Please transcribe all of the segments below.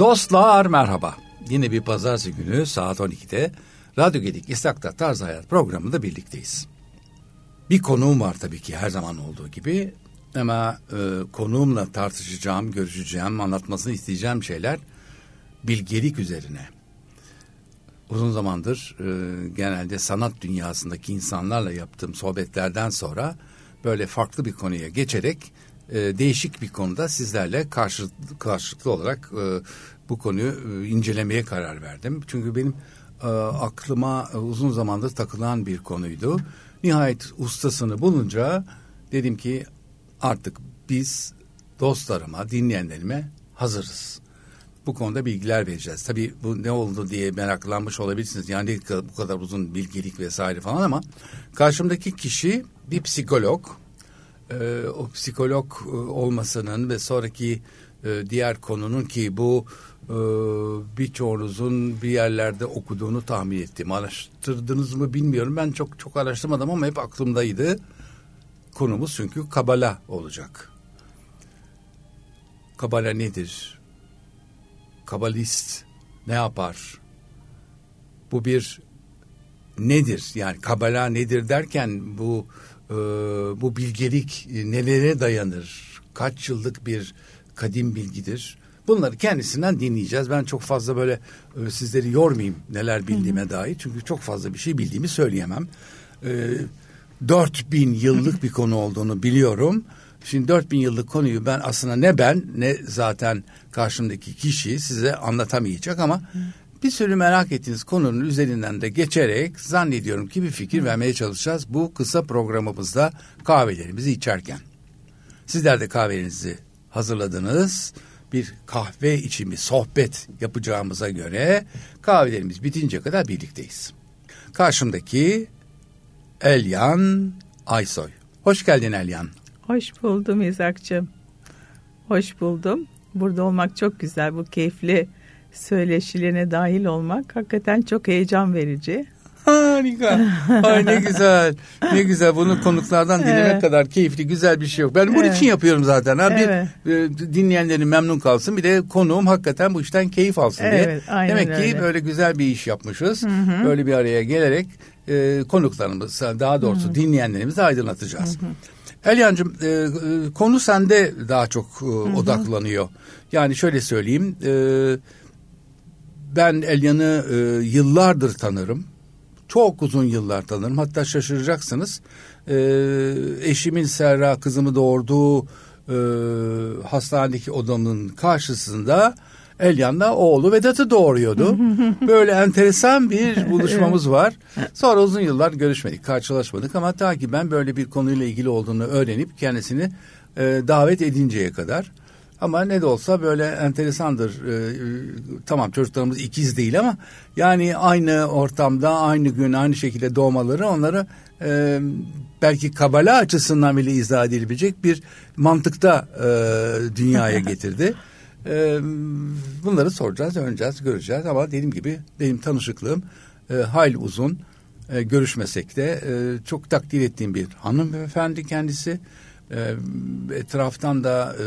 Dostlar merhaba. Yine bir pazartesi günü saat 12'de Radyo Gedik İstakta Tarz Hayat programında birlikteyiz. Bir konuğum var tabii ki her zaman olduğu gibi. Ama e, konuğumla tartışacağım, görüşeceğim, anlatmasını isteyeceğim şeyler bilgelik üzerine. Uzun zamandır e, genelde sanat dünyasındaki insanlarla yaptığım sohbetlerden sonra böyle farklı bir konuya geçerek e, değişik bir konuda sizlerle karşı, karşılıklı olarak e, bu konuyu e, incelemeye karar verdim. Çünkü benim e, aklıma e, uzun zamandır takılan bir konuydu. Nihayet ustasını bulunca dedim ki artık biz dostlarıma, dinleyenlerime hazırız. Bu konuda bilgiler vereceğiz. Tabii bu ne oldu diye meraklanmış olabilirsiniz. Yani bu kadar uzun bilgilik vesaire falan ama karşımdaki kişi bir psikolog. Ee, o psikolog e, olmasının ve sonraki e, diğer konunun ki bu e, birçoğunuzun bir yerlerde okuduğunu tahmin ettim. Araştırdınız mı bilmiyorum. Ben çok çok araştırmadım ama hep aklımdaydı. Konumuz çünkü Kabala olacak. Kabala nedir? Kabalist ne yapar? Bu bir nedir? Yani Kabala nedir derken bu e, bu bilgelik nelere dayanır? Kaç yıllık bir kadim bilgidir? Bunları kendisinden dinleyeceğiz. Ben çok fazla böyle e, sizleri yormayayım neler bildiğime Hı-hı. dair. Çünkü çok fazla bir şey bildiğimi söyleyemem. E, 4000 yıllık bir konu olduğunu biliyorum. Şimdi 4000 yıllık konuyu ben aslında ne ben ne zaten karşımdaki kişi size anlatamayacak ama bir sürü merak ettiğiniz konunun üzerinden de geçerek zannediyorum ki bir fikir vermeye çalışacağız bu kısa programımızda kahvelerimizi içerken. Sizler de kahvenizi hazırladınız. Bir kahve içimi sohbet yapacağımıza göre kahvelerimiz bitince kadar birlikteyiz. Karşımdaki Elyan Aysoy. Hoş geldin Elyan. Hoş buldum İzak'cığım. Hoş buldum. Burada olmak çok güzel. Bu keyifli söyleşilerine dahil olmak hakikaten çok heyecan verici. Harika. Ay ne güzel. Ne güzel. Bunu konuklardan dinlemek evet. kadar keyifli, güzel bir şey yok. Ben bunun evet. için yapıyorum zaten. Ha. Evet. Bir e, dinleyenlerin memnun kalsın. Bir de konuğum hakikaten bu işten keyif alsın evet, diye. Aynen Demek öyle. ki böyle güzel bir iş yapmışız. Hı hı. Böyle bir araya gelerek e, konuklarımız, daha doğrusu hı hı. dinleyenlerimizi aydınlatacağız. Hı hı. Elyancığım e, e, konu sende daha çok e, odaklanıyor. Yani şöyle söyleyeyim. E, ben Elyan'ı e, yıllardır tanırım. Çok uzun yıllar tanırım. Hatta şaşıracaksınız. E, eşimin Serra kızımı doğurduğu e, hastanedeki odamın karşısında Elyan'la oğlu Vedat'ı doğuruyordu. Böyle enteresan bir buluşmamız var. Sonra uzun yıllar görüşmedik, karşılaşmadık ama ta ki ben böyle bir konuyla ilgili olduğunu öğrenip kendisini e, davet edinceye kadar. Ama ne de olsa böyle enteresandır. Ee, tamam çocuklarımız ikiz değil ama yani aynı ortamda aynı gün aynı şekilde doğmaları onları e, belki kabala açısından bile izah edilebilecek bir mantıkta e, dünyaya getirdi. E, bunları soracağız, öğreneceğiz, göreceğiz ama dediğim gibi benim tanışıklığım e, hayli uzun. E, görüşmesek de e, çok takdir ettiğim bir hanımefendi kendisi e, etraftan da e,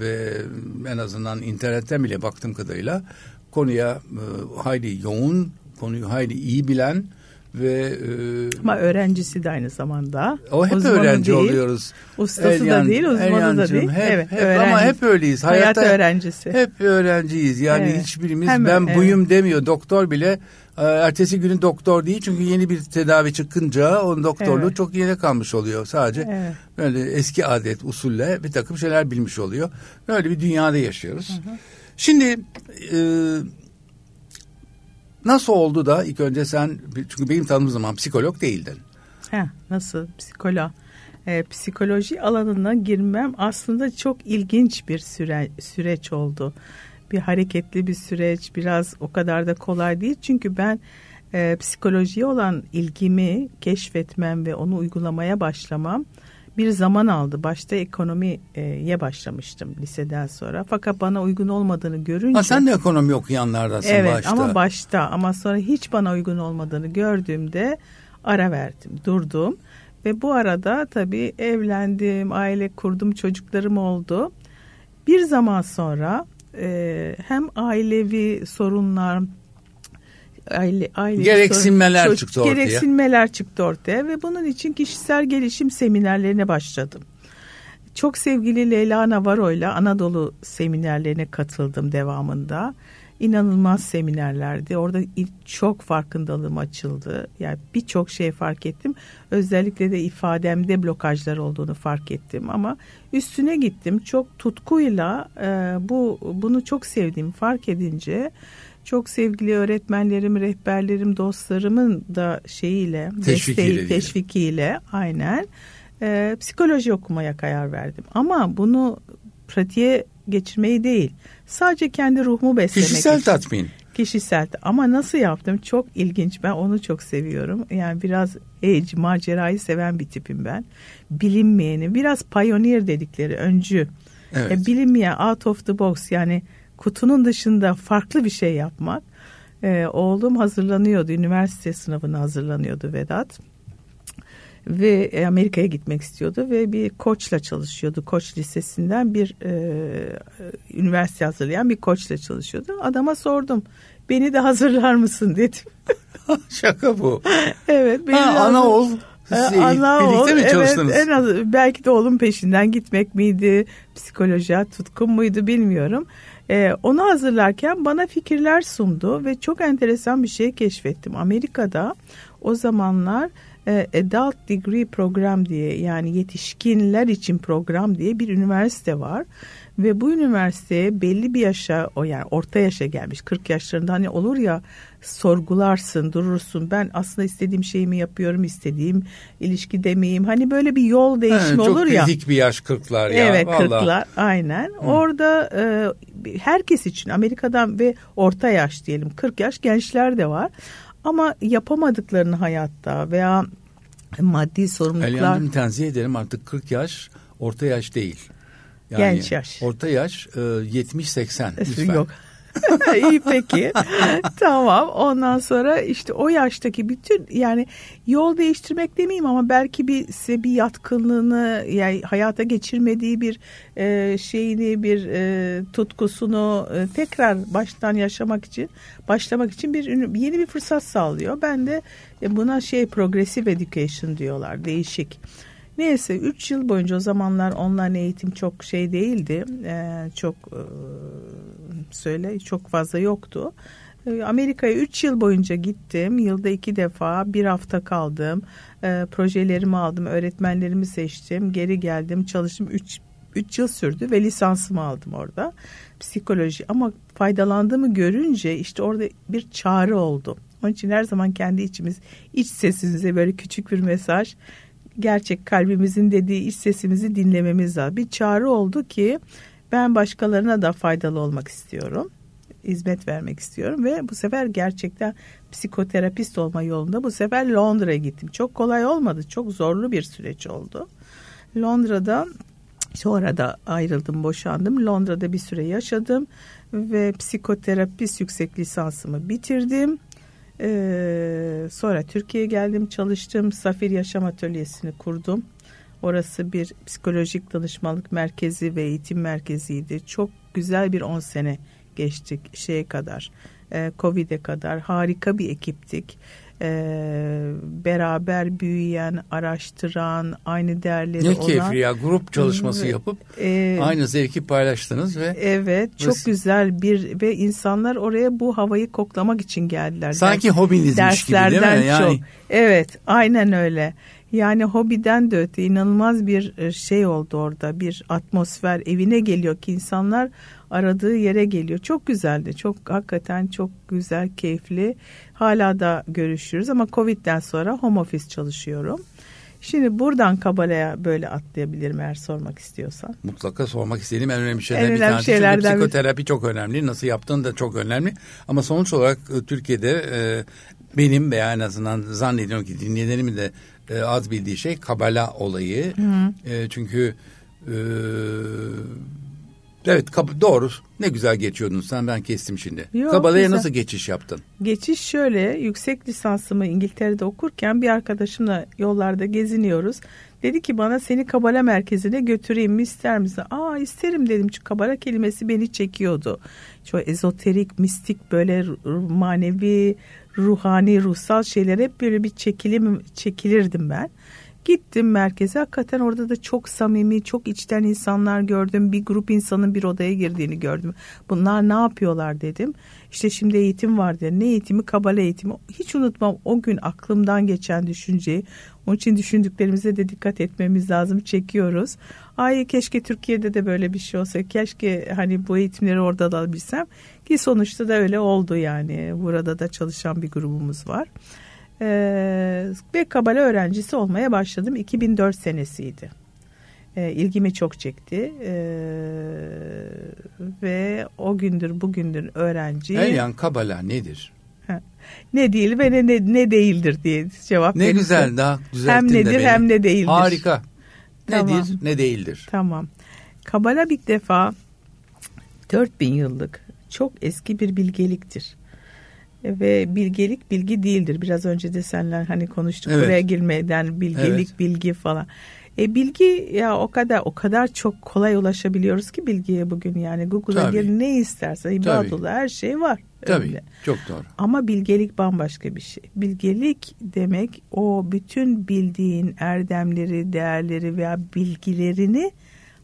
ve en azından internetten bile baktığım kadarıyla konuya e, hayli yoğun, konuyu hayli iyi bilen ve e, ama öğrencisi de aynı zamanda. O hep uzmanı öğrenci değil, oluyoruz. Ustası Elyan, da değil, uzmanı da değil. Hep, evet, hep ama hep öyleyiz. Hayatta, Hayat öğrencisi. Hep öğrenciyiz. Yani evet. hiçbirimiz Hem, ben evet. buyum demiyor. Doktor bile ertesi günü doktor değil çünkü yeni bir tedavi çıkınca onun doktorluğu evet. çok yeni kalmış oluyor. Sadece evet. böyle eski adet usulle bir takım şeyler bilmiş oluyor. Böyle bir dünyada yaşıyoruz. Hı hı. Şimdi e, Nasıl oldu da ilk önce sen çünkü benim tanıdığım zaman psikolog değildin. He, nasıl psikolog? Ee, psikoloji alanına girmem aslında çok ilginç bir süre, süreç oldu. Bir hareketli bir süreç biraz o kadar da kolay değil. Çünkü ben e, psikolojiye olan ilgimi keşfetmem ve onu uygulamaya başlamam bir zaman aldı. Başta ekonomiye başlamıştım liseden sonra. Fakat bana uygun olmadığını görünce... Ha, sen de ekonomi okuyanlardasın evet, başta. Evet ama başta ama sonra hiç bana uygun olmadığını gördüğümde ara verdim, durdum. Ve bu arada tabii evlendim, aile kurdum, çocuklarım oldu. Bir zaman sonra e, hem ailevi sorunlar aile, aile gereksinmeler sorun, çıktı ortaya. Gereksinmeler çıktı ortaya ve bunun için kişisel gelişim seminerlerine başladım. Çok sevgili Leyla Navarro ile Anadolu seminerlerine katıldım devamında. İnanılmaz seminerlerdi. Orada çok farkındalığım açıldı. Yani birçok şey fark ettim. Özellikle de ifademde blokajlar olduğunu fark ettim ama üstüne gittim. Çok tutkuyla e, bu bunu çok sevdiğimi fark edince çok sevgili öğretmenlerim, rehberlerim, dostlarımın da şeyiyle, teşvikiyle, desteği, teşvikiyle aynen e, psikoloji okumaya karar verdim. Ama bunu pratiğe geçirmeyi değil, sadece kendi ruhumu beslemek Kişisel için. tatmin. Kişisel ama nasıl yaptım çok ilginç ben onu çok seviyorum yani biraz age macerayı seven bir tipim ben bilinmeyeni biraz pioneer dedikleri öncü evet. e, bilinmeyen out of the box yani kutunun dışında farklı bir şey yapmak. Ee, oğlum hazırlanıyordu, üniversite sınavına hazırlanıyordu Vedat. Ve Amerika'ya gitmek istiyordu ve bir koçla çalışıyordu. Koç lisesinden bir e, üniversite hazırlayan bir koçla çalışıyordu. Adama sordum. Beni de hazırlar mısın dedim. Şaka bu. evet. Beni ha, ana oğul ee, ana birlikte mi çalıştınız? Evet, en az, belki de oğlum peşinden gitmek miydi, psikolojiye tutkun muydu bilmiyorum. Ee, onu hazırlarken bana fikirler sundu ve çok enteresan bir şey keşfettim. Amerika'da o zamanlar e, Adult Degree Program diye yani yetişkinler için program diye bir üniversite var. Ve bu üniversiteye belli bir yaşa o yani orta yaşa gelmiş 40 yaşlarında hani olur ya sorgularsın durursun ben aslında istediğim şeyi mi yapıyorum istediğim ilişki demeyeyim hani böyle bir yol değişimi He, olur ya. Çok kritik bir yaş 40'lar ya. Evet vallahi. 40'lar aynen Hı. orada e, herkes için Amerika'dan ve orta yaş diyelim 40 yaş gençler de var ama yapamadıklarını hayatta veya maddi sorumluluklar. Elyandım tenzih ederim artık 40 yaş orta yaş değil. Yani Genç yaş. Orta yaş e, 70-80 lütfen. Yok. İyi peki. tamam. Ondan sonra işte o yaştaki bütün yani yol değiştirmek demeyeyim ama belki bir size bir yatkınlığını yani hayata geçirmediği bir e, şeyini bir e, tutkusunu e, tekrar baştan yaşamak için başlamak için bir yeni bir fırsat sağlıyor. Ben de e, buna şey progressive education diyorlar. Değişik Neyse 3 yıl boyunca o zamanlar online eğitim çok şey değildi. Ee, çok e, söyle çok fazla yoktu. Ee, Amerika'ya 3 yıl boyunca gittim. Yılda iki defa bir hafta kaldım. Ee, projelerimi aldım. Öğretmenlerimi seçtim. Geri geldim. Çalıştım 3 3 yıl sürdü ve lisansımı aldım orada. Psikoloji ama faydalandığımı görünce işte orada bir çağrı oldu. Onun için her zaman kendi içimiz iç sesimize böyle küçük bir mesaj gerçek kalbimizin dediği iç sesimizi dinlememiz lazım. Bir çağrı oldu ki ben başkalarına da faydalı olmak istiyorum. Hizmet vermek istiyorum ve bu sefer gerçekten psikoterapist olma yolunda bu sefer Londra'ya gittim. Çok kolay olmadı. Çok zorlu bir süreç oldu. Londra'da sonra da ayrıldım, boşandım. Londra'da bir süre yaşadım ve psikoterapist yüksek lisansımı bitirdim. Ee, sonra Türkiye'ye geldim çalıştım. Safir Yaşam Atölyesi'ni kurdum. Orası bir psikolojik danışmanlık merkezi ve eğitim merkeziydi. Çok güzel bir 10 sene geçtik şeye kadar. E, Covid'e kadar harika bir ekiptik e, beraber büyüyen, araştıran, aynı değerleri ne olan. Ne keyifli ya grup çalışması yapıp e, aynı zevki paylaştınız ve. Evet çok ve, güzel bir ve insanlar oraya bu havayı koklamak için geldiler. Sanki Ders, hobinizmiş gibi değil mi? Yani... Çok. Evet aynen öyle. Yani hobiden de öte inanılmaz bir e, şey oldu orada bir atmosfer evine geliyor ki insanlar aradığı yere geliyor. Çok güzeldi. Çok hakikaten çok güzel, keyifli. Hala da görüşürüz ama Covid'den sonra home office çalışıyorum. Şimdi buradan Kabala'ya böyle atlayabilirim eğer sormak istiyorsan. Mutlaka sormak istediğim en önemli şeylerden en bir tanesi. Şeylerden psikoterapi bir... çok önemli. Nasıl yaptığın da çok önemli. Ama sonuç olarak e, Türkiye'de e, benim veya en azından zannediyorum ki dinleyenlerimin de e, az bildiği şey Kabala olayı. Hı. E, çünkü e, Evet doğru. Ne güzel geçiyordun sen ben kestim şimdi. Yok, Kabala'ya güzel. nasıl geçiş yaptın? Geçiş şöyle yüksek lisansımı İngiltere'de okurken bir arkadaşımla yollarda geziniyoruz. Dedi ki bana seni Kabala merkezine götüreyim mi ister misin? Aa isterim dedim çünkü Kabala kelimesi beni çekiyordu. Çok ezoterik, mistik böyle manevi, ruhani, ruhsal şeyler hep böyle bir çekilim, çekilirdim ben. Gittim merkeze. Hakikaten orada da çok samimi çok içten insanlar gördüm. Bir grup insanın bir odaya girdiğini gördüm. Bunlar ne yapıyorlar dedim. İşte şimdi eğitim var dedi ne eğitimi? Kabale eğitimi. Hiç unutmam o gün aklımdan geçen düşünceyi. Onun için düşündüklerimize de dikkat etmemiz lazım. Çekiyoruz. Ay keşke Türkiye'de de böyle bir şey olsa. Keşke hani bu eğitimleri orada da alabilsem. Ki sonuçta da öyle oldu yani. Burada da çalışan bir grubumuz var e, ve Kabala öğrencisi olmaya başladım. 2004 senesiydi. E, ilgimi çok çekti e, ve o gündür bugündür öğrenci. Elyan Kabala nedir? Ne değil ve ne, ne, ne değildir diye cevap Ne güzel daha güzel. Hem nedir beni. hem ne değildir. Harika. Nedir tamam. ne değildir. Tamam. Kabala bir defa 4000 yıllık çok eski bir bilgeliktir ve bilgelik bilgi değildir. Biraz önce de senler hani konuştuk evet. buraya girmeden bilgelik evet. bilgi falan. E bilgi ya o kadar o kadar çok kolay ulaşabiliyoruz ki bilgiye bugün yani Google'a gir ne istersen ibadullah her şey var. Tabii öyle. çok doğru. Ama bilgelik bambaşka bir şey. Bilgelik demek o bütün bildiğin erdemleri, değerleri veya bilgilerini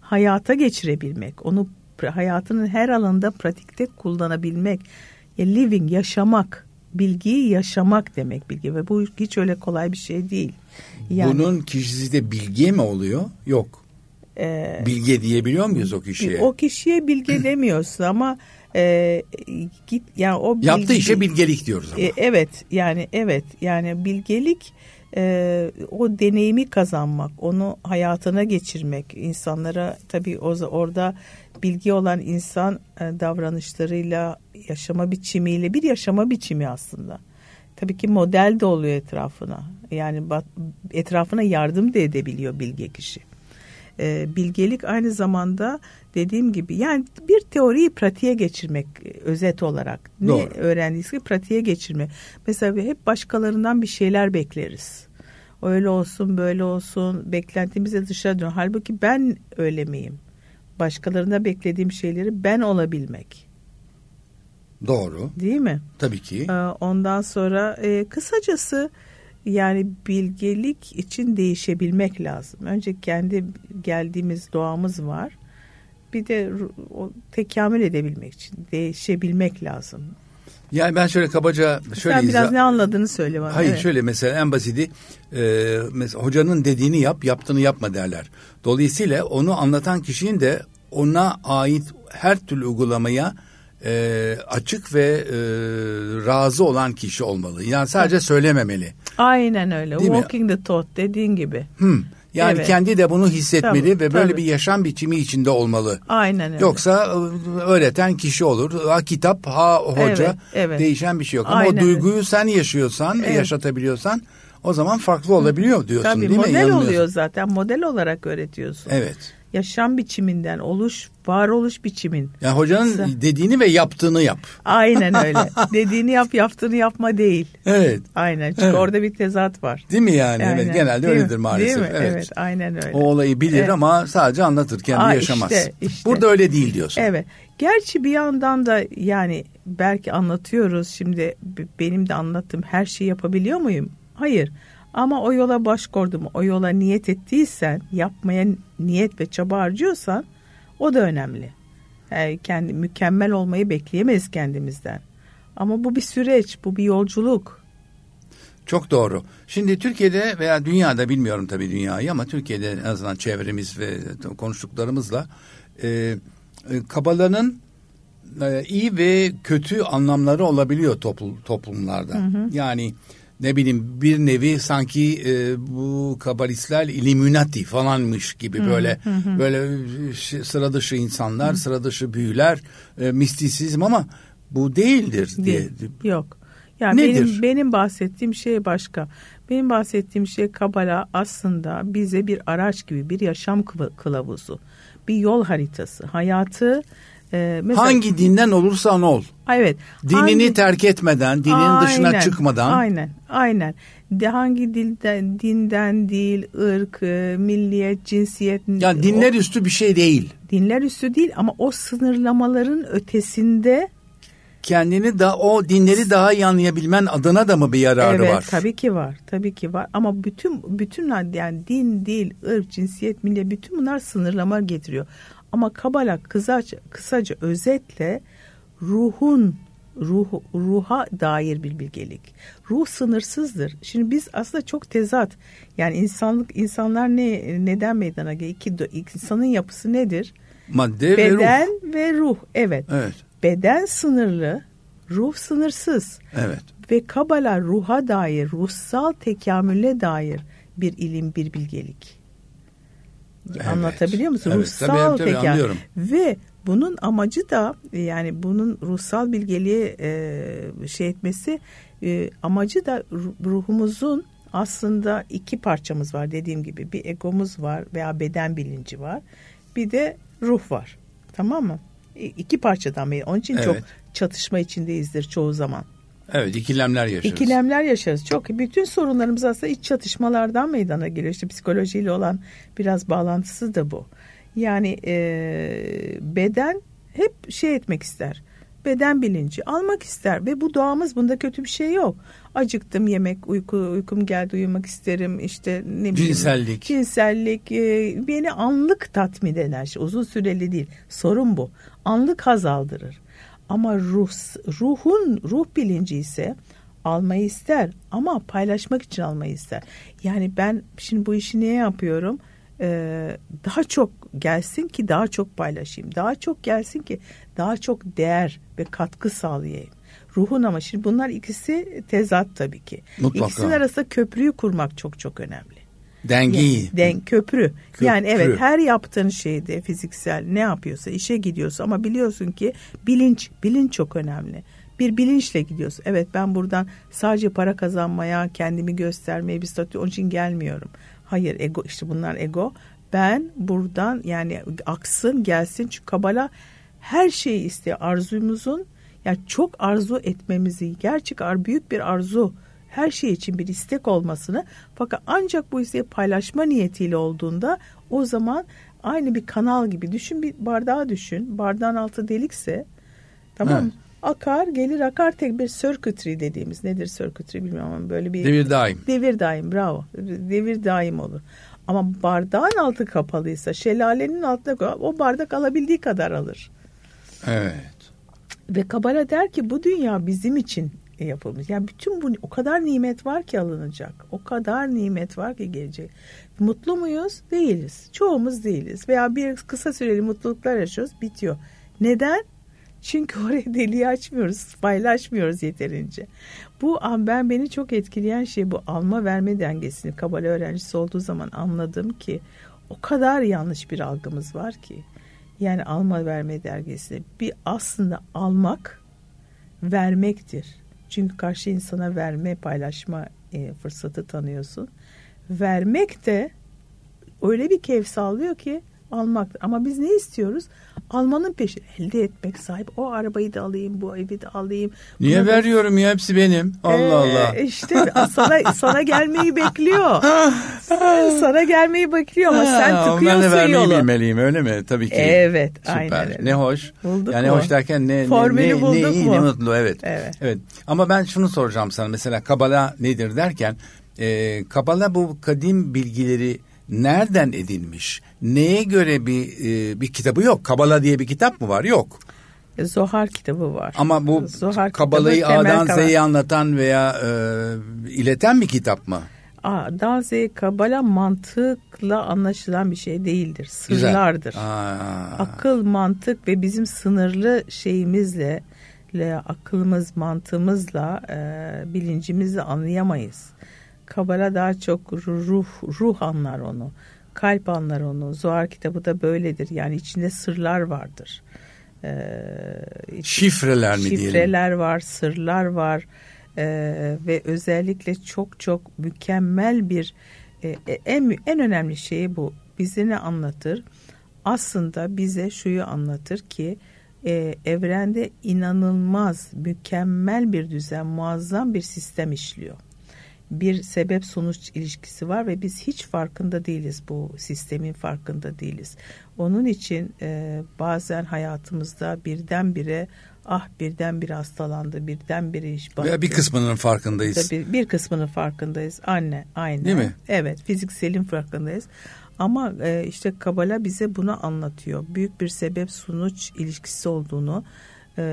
hayata geçirebilmek. Onu hayatının her alanında pratikte kullanabilmek living yaşamak bilgiyi yaşamak demek bilgi ve bu hiç öyle kolay bir şey değil. Yani, Bunun kişisi de bilge mi oluyor? Yok. E, bilge diyebiliyor muyuz o kişiye? O kişiye bilge demiyorsun ama e, git yani o bilgi, yaptığı işe bilgelik diyoruz ama. E, evet yani evet yani bilgelik e, o deneyimi kazanmak, onu hayatına geçirmek, insanlara tabii o, orada bilgi olan insan e, davranışlarıyla, yaşama biçimiyle bir yaşama biçimi aslında. Tabii ki model de oluyor etrafına. Yani etrafına yardım da edebiliyor bilge kişi. E, bilgelik aynı zamanda dediğim gibi yani bir teoriyi pratiğe geçirmek e, özet olarak. Ne Doğru. öğrendiyse pratiğe geçirme. Mesela hep başkalarından bir şeyler bekleriz. Öyle olsun böyle olsun beklentimize dışarı dön. Halbuki ben öyle miyim? başkalarında beklediğim şeyleri ben olabilmek. Doğru. Değil mi? Tabii ki. Ee, ondan sonra e, kısacası yani bilgelik için değişebilmek lazım. Önce kendi geldiğimiz doğamız var. Bir de o tekamül edebilmek için değişebilmek lazım. Yani ben şöyle kabaca şöyle Sen biraz ne anladığını söyle bana. Hayır evet. şöyle mesela en basiti e, mesela hocanın dediğini yap yaptığını yapma derler. Dolayısıyla onu anlatan kişinin de ona ait her türlü uygulamaya e, açık ve e, razı olan kişi olmalı. Yani sadece söylememeli. Aynen öyle. Değil Walking mi? the talk dediğin gibi. Hmm. Yani evet. kendi de bunu hissetmeli tabii, ve böyle tabii. bir yaşam biçimi içinde olmalı. Aynen öyle. Yoksa e, öğreten kişi olur. Ha kitap, ha hoca evet, evet. değişen bir şey yok. Ama Aynen o duyguyu öyle. sen yaşıyorsan, evet. yaşatabiliyorsan o zaman farklı olabiliyor diyorsun Tabii, değil mi? Model oluyor zaten. Model olarak öğretiyorsun. Evet. Yaşam biçiminden, oluş, varoluş biçimin. Yani hocanın Sa dediğini ve yaptığını yap. Aynen öyle. dediğini yap, yaptığını yapma değil. Evet. Aynen. Çünkü evet. orada bir tezat var. Değil mi yani? Aynen. Evet. Genelde değil öyledir mi? maalesef. Değil mi? Evet. evet. Aynen öyle. O olayı bilir evet. ama sadece anlatır, kendi Aa, yaşamaz. Işte, işte. Burada öyle değil diyorsun. Evet. Gerçi bir yandan da yani belki anlatıyoruz şimdi benim de anlattığım her şeyi yapabiliyor muyum? Hayır. Ama o yola baş koydum, o yola niyet ettiysen, yapmaya niyet ve çaba harcıyorsan o da önemli. Yani kendi mükemmel olmayı bekleyemeyiz kendimizden. Ama bu bir süreç, bu bir yolculuk. Çok doğru. Şimdi Türkiye'de veya dünyada bilmiyorum tabii dünyayı ama Türkiye'de en azından çevremiz ve konuştuklarımızla e, e, kabalanın e, iyi ve kötü anlamları olabiliyor toplum, toplumlarda. Hı hı. Yani ne bileyim bir nevi sanki e, bu kabalistler illuminati falanmış gibi hı, böyle hı, böyle sıra dışı insanlar, hı. sıra dışı büyüler, e, mistisizm ama bu değildir diye. Yok. Yani Nedir? benim benim bahsettiğim şey başka. Benim bahsettiğim şey kabala aslında bize bir araç gibi bir yaşam kılavuzu, bir yol haritası. Hayatı e, mesela, Hangi dinden olursan ol. Evet. Dinini hangi, terk etmeden, dinin aynen, dışına çıkmadan. Aynen, aynen. De hangi dilden, dinden, dil, ırk, milliyet, cinsiyet. Yani dinler o, üstü bir şey değil. Dinler üstü değil ama o sınırlamaların ötesinde kendini da o dinleri daha iyi anlayabilmen adına da mı bir yararı evet, var? Evet tabii ki var. Tabii ki var. Ama bütün bütün yani din, dil, ırk, cinsiyet, milliyet bütün bunlar sınırlama getiriyor. Ama Kabala kısaca, kısaca özetle ruhun ruh, ruha dair bir bilgelik. Ruh sınırsızdır. Şimdi biz aslında çok tezat. Yani insanlık insanlar ne neden meydana geliyor? İki, insanın yapısı nedir? Madde Beden ve ruh. ve ruh. Evet. Evet. Beden sınırlı, ruh sınırsız. Evet. Ve Kabala ruha dair, ruhsal tekamüle dair bir ilim, bir bilgelik. Evet. Anlatabiliyor musun? Evet, ruhsal tabii, tabii. Anlıyorum. Ve bunun amacı da yani bunun ruhsal bilgeliğe e, şey etmesi e, amacı da ruhumuzun aslında iki parçamız var dediğim gibi bir egomuz var veya beden bilinci var bir de ruh var tamam mı iki parçadan beri onun için evet. çok çatışma içindeyizdir çoğu zaman Evet ikilemler yaşarız. İkilemler yaşarız. Çok bütün sorunlarımız aslında iç çatışmalardan meydana geliyor. İşte psikolojiyle olan biraz bağlantısı da bu. Yani e, beden hep şey etmek ister. Beden bilinci almak ister ve bu doğamız bunda kötü bir şey yok. Acıktım yemek, uyku, uykum geldi uyumak isterim işte ne bileyim. Cinsellik. Cinsellik e, beni anlık tatmin eder. Uzun süreli değil. Sorun bu. Anlık haz aldırır. Ama ruh, ruhun ruh bilinci ise almayı ister ama paylaşmak için almayı ister. Yani ben şimdi bu işi niye yapıyorum? Ee, daha çok gelsin ki daha çok paylaşayım. Daha çok gelsin ki daha çok değer ve katkı sağlayayım. Ruhun ama şimdi bunlar ikisi tezat tabii ki. Mutlaka. İkisinin arasında köprüyü kurmak çok çok önemli. Yani, den, köprü. köprü. Yani evet her yaptığın şeyde fiziksel ne yapıyorsa işe gidiyorsa ama biliyorsun ki bilinç bilinç çok önemli. Bir bilinçle gidiyorsun. Evet ben buradan sadece para kazanmaya, kendimi göstermeye bir statü onun için gelmiyorum. Hayır ego işte bunlar ego. Ben buradan yani aksın gelsin çünkü Kabala her şeyi istiyor. Arzumuzun yani çok arzu etmemizi gerçek büyük bir arzu her şey için bir istek olmasını fakat ancak bu isteği paylaşma niyetiyle olduğunda o zaman aynı bir kanal gibi düşün bir bardağı düşün. Bardağın altı delikse tamam evet. akar gelir akar tek bir circuitry dediğimiz. Nedir circuitry bilmiyorum ama böyle bir devir daim. Devir daim bravo. Devir daim olur. Ama bardağın altı kapalıysa şelalenin altında o bardak alabildiği kadar alır. Evet. Ve Kabala der ki bu dünya bizim için yapılmış. Yani bütün bu o kadar nimet var ki alınacak. O kadar nimet var ki gelecek. Mutlu muyuz? Değiliz. Çoğumuz değiliz. Veya bir kısa süreli mutluluklar yaşıyoruz. Bitiyor. Neden? Çünkü oraya deliği açmıyoruz. Paylaşmıyoruz yeterince. Bu ben beni çok etkileyen şey bu alma verme dengesini kabale öğrencisi olduğu zaman anladım ki o kadar yanlış bir algımız var ki. Yani alma verme dengesi bir aslında almak vermektir. Çünkü karşı insana verme, paylaşma e, fırsatı tanıyorsun. Vermek de öyle bir keyif sağlıyor ki almaktır. Ama biz ne istiyoruz? Almanın peşi elde etmek sahip. O arabayı da alayım, bu evi de alayım. Niye Buna veriyorum da... ya hepsi benim? Allah ee, Allah. İşte sana sana gelmeyi bekliyor. sana gelmeyi bekliyor ama sen tıkıyorsun ben de vermeyi yolu. bilmeliyim öyle mi? Tabii ki. Evet, Süper. aynen öyle. Ne hoş. Bulduk yani mu? hoş derken ne Formülü ne, bulduk ne iyi mu? ne mutlu evet. evet. Evet. Ama ben şunu soracağım sana mesela Kabala nedir derken e, Kabala bu kadim bilgileri nereden edinmiş? Neye göre bir e, bir kitabı yok? Kabala diye bir kitap mı var? Yok. Zohar kitabı var. Ama bu Zohar Kabala'yı A'dan Z'ye anlatan veya e, ileten bir kitap mı? A'dan Z'ye Kabala mantıkla anlaşılan bir şey değildir. Sırlardır. Akıl, mantık ve bizim sınırlı şeyimizle akılımız, mantığımızla, e, bilincimizle anlayamayız. Kabala daha çok ruh ruh anlar onu. Kalp anlar onu. Zohar kitabı da böyledir. Yani içinde sırlar vardır. Ee, şifreler mi şifreler diyelim? Şifreler var, sırlar var. Ee, ve özellikle çok çok mükemmel bir e, en en önemli şey bu. Bize ne anlatır? Aslında bize şuyu anlatır ki e, evrende inanılmaz, mükemmel bir düzen, muazzam bir sistem işliyor. Bir sebep sonuç ilişkisi var ve biz hiç farkında değiliz bu sistemin farkında değiliz. Onun için e, bazen hayatımızda birdenbire ah birdenbire hastalandı, birdenbire iş battı. Veya bir kısmının farkındayız. Tabii bir kısmının farkındayız. Anne, aynı. Değil mi? Evet, fizikselin farkındayız. Ama e, işte Kabala bize bunu anlatıyor. Büyük bir sebep sonuç ilişkisi olduğunu e,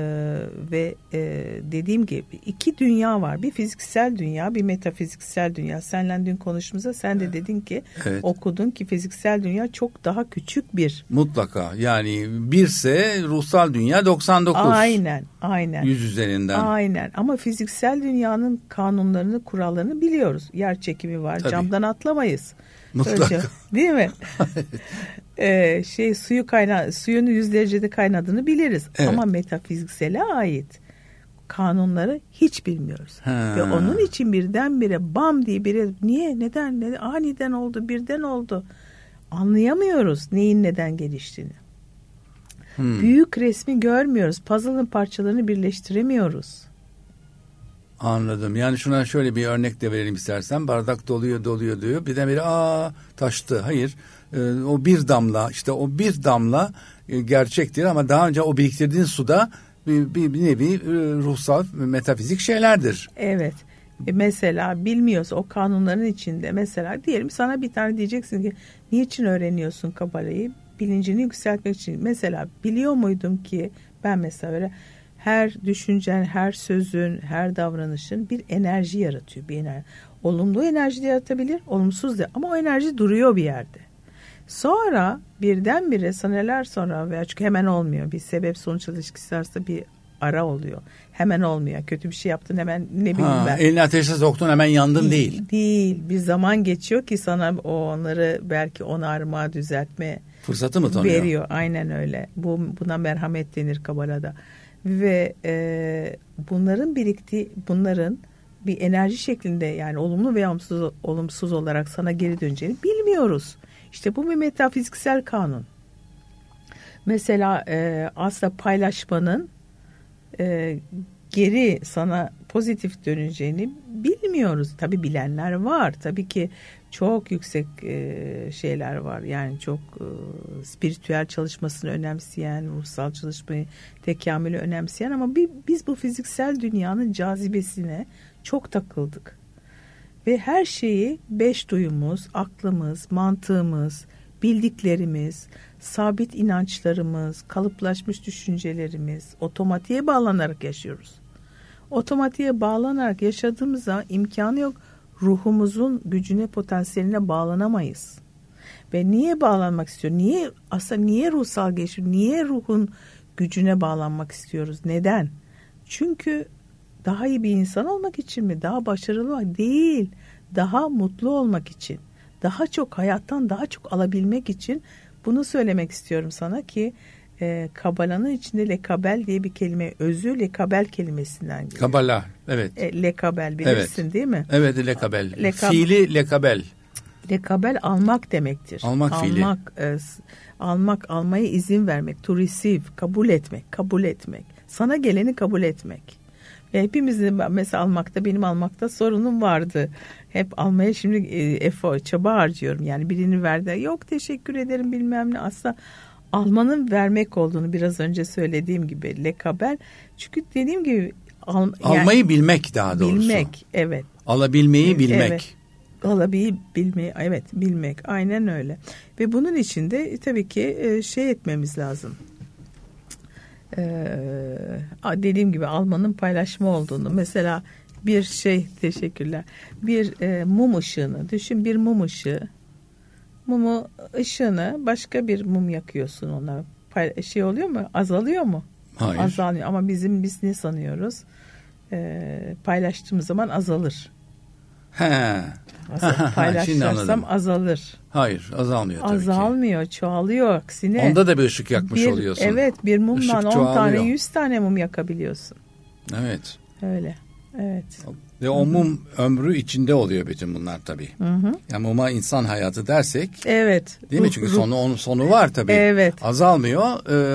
ve e, dediğim gibi iki dünya var. Bir fiziksel dünya, bir metafiziksel dünya. Senle dün konuşmamızda sen de dedin ki evet. okudun ki fiziksel dünya çok daha küçük bir. Mutlaka. Yani birse ruhsal dünya 99. Aynen, aynen. Yüz üzerinden. Aynen. Ama fiziksel dünyanın kanunlarını, kurallarını biliyoruz. Yer çekimi var. Tabii. Camdan atlamayız. Mutlaka. Değil mi? ee, şey suyu kayna suyun yüz derecede kaynadığını biliriz. Evet. Ama metafiziksele ait kanunları hiç bilmiyoruz. Ha. Ve onun için birdenbire bam diye biri niye neden neden aniden oldu birden oldu anlayamıyoruz neyin neden geliştiğini. Hmm. Büyük resmi görmüyoruz. Puzzle'ın parçalarını birleştiremiyoruz. Anladım. Yani şuna şöyle bir örnek de verelim istersen. Bardak doluyor doluyor diyor. Bir de biri aa taştı. Hayır. Ee, o bir damla işte o bir damla e, gerçektir ama daha önce o biriktirdiğin suda bir, bir, bir nevi e, ruhsal metafizik şeylerdir. Evet. E mesela bilmiyorsa o kanunların içinde mesela diyelim sana bir tane diyeceksin ki niçin öğreniyorsun kabalayı? Bilincini yükseltmek için. Mesela biliyor muydum ki ben mesela öyle her düşüncen, her sözün, her davranışın bir enerji yaratıyor. Bir enerji. Olumlu enerji de yaratabilir, olumsuz da ama o enerji duruyor bir yerde. Sonra birdenbire seneler sonra veya çünkü hemen olmuyor. Bir sebep sonuç ilişkisi varsa bir ara oluyor. Hemen olmuyor. Kötü bir şey yaptın hemen ne bileyim ha, ben. Elini ateşe soktun hemen yandın değil. Değil. değil. Bir zaman geçiyor ki sana o onları belki onarma, düzeltme fırsatı mı tanıyor? Veriyor. Aynen öyle. Bu buna merhamet denir Kabala'da ve e, bunların biriktiği bunların bir enerji şeklinde yani olumlu veya olumsuz, olumsuz olarak sana geri döneceğini bilmiyoruz. İşte bu bir metafiziksel kanun. Mesela e, aslında paylaşmanın e, geri sana pozitif döneceğini bilmiyoruz. Tabi bilenler var. Tabii ki çok yüksek e, şeyler var. Yani çok e, spiritüel çalışmasını önemseyen, ruhsal çalışmayı, tekamülü önemseyen ama bir, biz bu fiziksel dünyanın cazibesine çok takıldık. Ve her şeyi beş duyumuz, aklımız, mantığımız, bildiklerimiz, sabit inançlarımız, kalıplaşmış düşüncelerimiz otomatiğe bağlanarak yaşıyoruz. Otomatiğe bağlanarak yaşadığımızda imkanı yok ruhumuzun gücüne, potansiyeline bağlanamayız. Ve niye bağlanmak istiyor? Niye aslında niye ruhsal gelişim? Niye ruhun gücüne bağlanmak istiyoruz? Neden? Çünkü daha iyi bir insan olmak için mi? Daha başarılı olmak değil. Daha mutlu olmak için. Daha çok hayattan daha çok alabilmek için bunu söylemek istiyorum sana ki e, Kabala'nın içinde lekabel diye bir kelime özü lekabel kelimesinden geliyor. Kabala evet. E, lekabel bilirsin evet. değil mi? Evet lekabel. Lekab Fiili lekabel. Lekabel almak demektir. Almak, almak fiili. E, almak, almaya izin vermek, to receive, kabul etmek, kabul etmek. Sana geleni kabul etmek. Ve hepimizin mesela almakta benim almakta sorunum vardı. Hep almaya şimdi e, efor, çaba harcıyorum. Yani birini verdi. Yok teşekkür ederim bilmem ne. Aslında almanın vermek olduğunu biraz önce söylediğim gibi lekabel. Çünkü dediğim gibi al, yani, almayı bilmek daha doğrusu. Bilmek evet. Alabilmeyi bilmek. Evet. Alabilmeyi bilmeyi evet bilmek aynen öyle. Ve bunun için de e, tabii ki e, şey etmemiz lazım. Ee, dediğim gibi almanın paylaşma olduğunu mesela bir şey teşekkürler bir e, mum ışığını düşün bir mum ışığı mumu ışığını başka bir mum yakıyorsun ona. Şey oluyor mu? Azalıyor mu? Hayır. Azalmıyor ama bizim biz ne sanıyoruz? Ee, paylaştığımız zaman azalır. He. Azal, paylaşırsam azalır. Hayır azalmıyor tabii Azalmıyor ki. çoğalıyor aksine. Onda da bir ışık yakmış bir, oluyorsun. Evet bir mumdan 10 tane 100 tane mum yakabiliyorsun. Evet. Öyle evet. Ve o mum ömrü içinde oluyor bütün bunlar tabii. Hı hı. Yani muma insan hayatı dersek. Evet. Değil mi? Çünkü sonu onun sonu var tabii. Evet. Azalmıyor.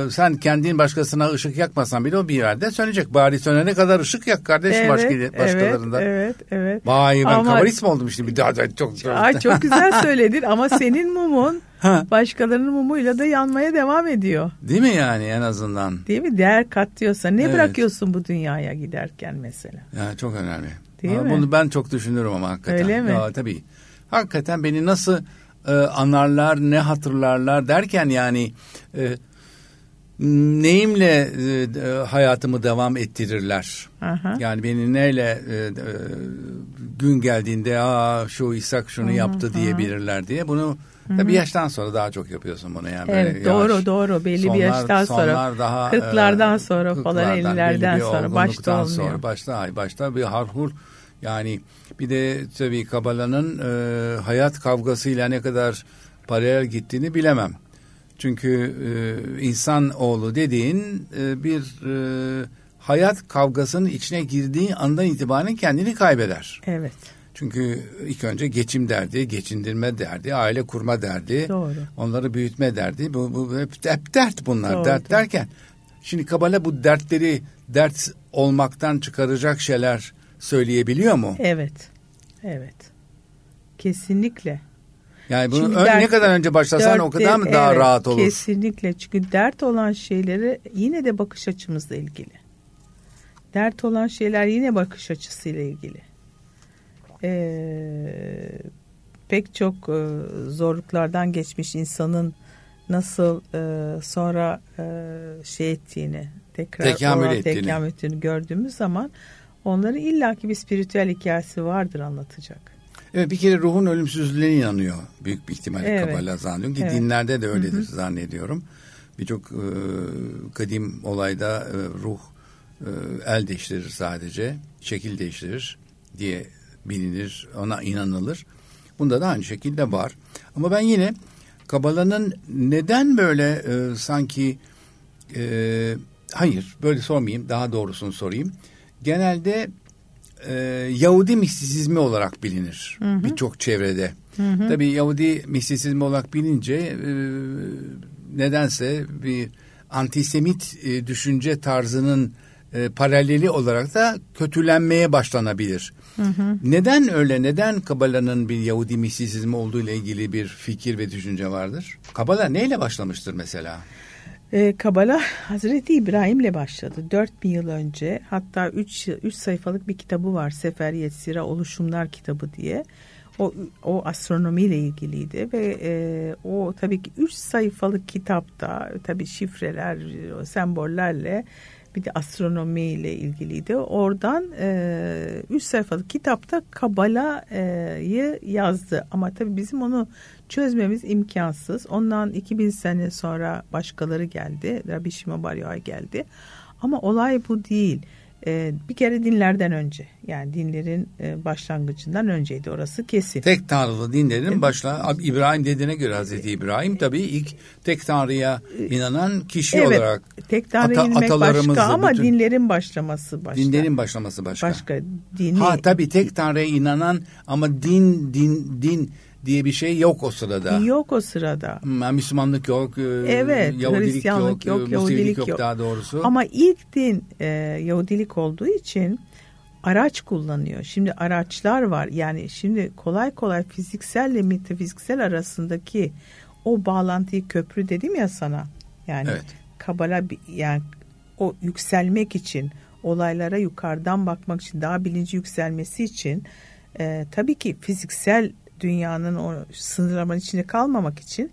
Ee, sen kendin başkasına ışık yakmasan bile o bir yerde sönecek. Bari sönene kadar ışık yak kardeş evet, başka, başkalarında. Evet, evet, evet. Vay ben Ama, kabalist mi oldum şimdi? Bir daha, daha çok, Ay, çok güzel söyledin ama senin mumun başkalarının mumuyla da yanmaya devam ediyor. Değil mi yani en azından? Değil mi? Değer katıyorsa ne evet. bırakıyorsun bu dünyaya giderken mesela? Ya çok önemli. Değil ha, mi? Bunu ben çok düşünürüm ama hakikaten. Öyle mi? Ya, tabii. Hakikaten beni nasıl e, anarlar, ne hatırlarlar derken yani e, neyimle e, e, hayatımı devam ettirirler. Aha. Yani beni neyle e, e, gün geldiğinde aa şu İshak şunu hı yaptı diyebilirler diye bunu Hı-hı. bir yaştan sonra daha çok yapıyorsun bunu yani. Evet doğru yaş, doğru belli sonlar, bir yaştan sonra. Daha, 40'lardan e, sonra falan 50'lerden sonra başta olmuyor. Sonra, başta ay başta bir harhur yani bir de tabii Kabala'nın e, hayat kavgasıyla ne kadar paralel gittiğini bilemem. Çünkü e, insan oğlu dediğin e, bir e, hayat kavgasının içine girdiği andan itibaren kendini kaybeder. Evet. Çünkü ilk önce geçim derdi, geçindirme derdi, aile kurma derdi, Doğru. onları büyütme derdi. Bu, bu hep, hep dert bunlar. Doğru, dert derken şimdi Kabala bu dertleri dert olmaktan çıkaracak şeyler söyleyebiliyor mu? Evet. Evet. Kesinlikle. Yani bunu ön, dert, ne kadar önce başlasan dert, o kadar mı daha evet, rahat olur? Kesinlikle. Çünkü dert olan şeyleri yine de bakış açımızla ilgili. Dert olan şeyler yine bakış açısıyla ilgili. Ee, pek çok e, zorluklardan geçmiş insanın nasıl e, sonra e, şey ettiğini tekrar tekamül ettiğini. tekamül ettiğini gördüğümüz zaman onların illaki bir spiritüel hikayesi vardır anlatacak. Evet bir kere ruhun ölümsüzlüğüne inanıyor büyük bir ihtimalle evet. Kabala zannediyorum ki evet. dinlerde de öyledir Hı-hı. zannediyorum. Birçok e, kadim olayda e, ruh e, el değiştirir sadece, şekil değiştirir diye bilinir, ona inanılır. Bunda da aynı şekilde var. Ama ben yine Kabala'nın neden böyle e, sanki e, hayır böyle sormayayım daha doğrusunu sorayım. Genelde e, Yahudi mistisizmi olarak bilinir birçok çevrede. Hı hı. Tabii Yahudi mistisizmi olarak bilince e, nedense bir antisemit e, düşünce tarzının e, paraleli olarak da kötülenmeye başlanabilir. Hı hı. Neden öyle? Neden Kabala'nın bir Yahudi mistisizmi olduğu ile ilgili bir fikir ve düşünce vardır? Kabala neyle başlamıştır mesela? E, Kabala Hazreti İbrahim'le başladı. 4000 yıl önce hatta 3 3 sayfalık bir kitabı var. Seferiyet Sira Oluşumlar kitabı diye. O, o astronomiyle ilgiliydi ve e, o tabii ki 3 sayfalık kitapta tabii şifreler, sembollerle bir de astronomi ile ilgiliydi. Oradan e, üç sayfalık kitapta Kabala'yı yazdı. Ama tabii bizim onu çözmemiz imkansız. Ondan 2000 sene sonra başkaları geldi. Rabbi Shimon geldi. Ama olay bu değil e, bir kere dinlerden önce yani dinlerin e, başlangıcından önceydi orası kesin. Tek tanrılı dinlerin başla İbrahim dediğine göre Hazreti İbrahim tabii ilk tek tanrıya inanan kişi evet, olarak tek tanrıya ata, inmek başka ama bütün, dinlerin başlaması başka. Dinlerin başlaması başka. Başka dini. Ha tabii tek tanrıya inanan ama din din din diye bir şey yok o sırada. Yok o sırada. Hmm, Müslümanlık yok, e, evet, Yahudilik Hristiyanlık yok, yok Yahudilik yok, yok daha doğrusu. Ama ilk din e, Yahudilik olduğu için araç kullanıyor. Şimdi araçlar var. Yani şimdi kolay kolay fizikselle metafiziksel arasındaki o bağlantıyı köprü dedim ya sana. Yani evet. Kabala yani o yükselmek için olaylara yukarıdan bakmak için daha bilinci yükselmesi için e, tabii ki fiziksel dünyanın o sınırlamanın içinde kalmamak için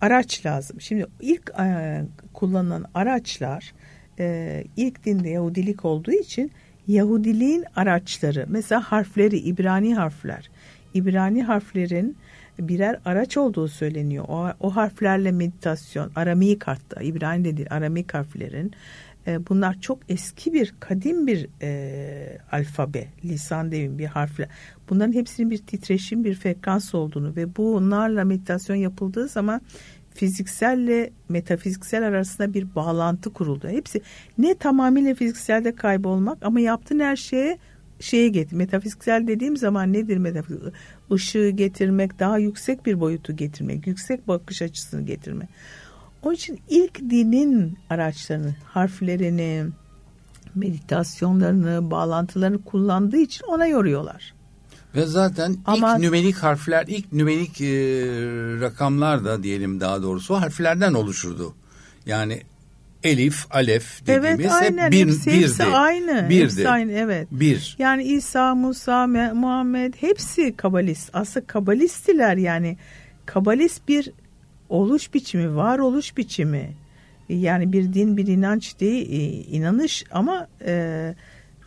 araç lazım. Şimdi ilk e, kullanılan araçlar e, ilk dinde Yahudilik olduğu için Yahudiliğin araçları mesela harfleri İbrani harfler. İbrani harflerin birer araç olduğu söyleniyor. O, o harflerle meditasyon, Aramik hatta İbrani de değil Aramik harflerin e, bunlar çok eski bir kadim bir e, alfabe lisan devin bir harfler bunların hepsinin bir titreşim bir frekans olduğunu ve bunlarla meditasyon yapıldığı zaman fizikselle metafiziksel arasında bir bağlantı kuruldu. Hepsi ne tamamıyla fizikselde kaybolmak ama yaptığın her şeye şeye getir. Metafiziksel dediğim zaman nedir metafizik? Işığı getirmek, daha yüksek bir boyutu getirmek, yüksek bakış açısını getirmek. Onun için ilk dinin araçlarını, harflerini, meditasyonlarını, bağlantılarını kullandığı için ona yoruyorlar. Ve zaten Ama, ilk nümerik harfler, ilk nümerik e, rakamlar da diyelim daha doğrusu harflerden oluşurdu. Yani elif, alef dediğimiz evet, aynen. hep bir, hepsi, birdi. Hepsi aynı. Birdi. Hepsi aynı evet. Bir. Yani İsa, Musa, Muhammed hepsi kabalist. Aslında kabalistiler yani. Kabalist bir oluş biçimi, varoluş biçimi. Yani bir din, bir inanç değil, e, inanış ama e,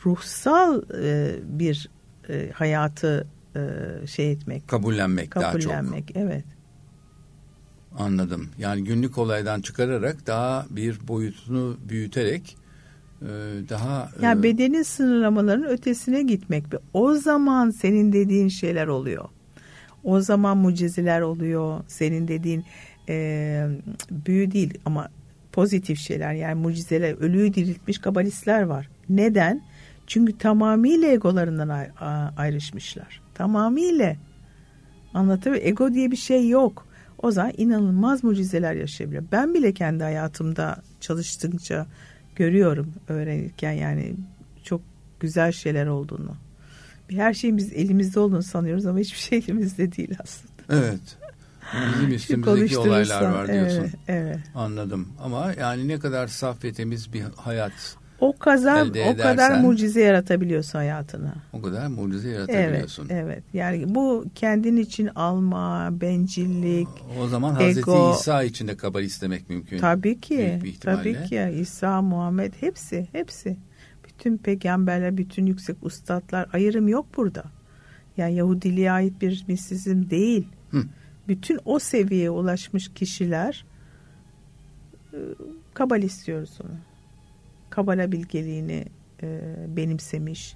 ruhsal e, bir e, hayatı e, şey etmek. Kabullenmek, kabullenmek daha çok. Kabullenmek, evet. Anladım. Yani günlük olaydan çıkararak daha bir boyutunu büyüterek e, daha... Yani e, bedenin sınırlamalarının ötesine gitmek. O zaman senin dediğin şeyler oluyor. O zaman mucizeler oluyor. Senin dediğin e, büyü değil ama pozitif şeyler yani mucizeler, ölüyü diriltmiş kabalistler var. Neden? Çünkü tamamıyla egolarından ayrışmışlar. Tamamıyla. Anlatabiliyor Ego diye bir şey yok. O zaman inanılmaz mucizeler yaşayabiliyor. Ben bile kendi hayatımda çalıştıkça görüyorum öğrenirken yani çok güzel şeyler olduğunu. Her şeyin biz elimizde olduğunu sanıyoruz ama hiçbir şey elimizde değil aslında. Evet. Bizim üstümüzdeki olaylar var diyorsun. Evet, evet. Anladım. Ama yani ne kadar saf ve temiz bir hayat o kadar o kadar mucize yaratabiliyorsun hayatına. O kadar mucize yaratabiliyorsun. Evet, evet. Yani bu kendin için alma, bencillik, O zaman Hazreti ego. İsa için de kabal istemek mümkün. Tabii ki. Tabii ki. İsa, Muhammed hepsi, hepsi. Bütün peygamberler, bütün yüksek ustadlar ayrım yok burada. Yani Yahudiliğe ait bir misizm değil. Hı. Bütün o seviyeye ulaşmış kişiler ıı, kabal istiyoruz onu. Kabala bilgeliğini e, benimsemiş.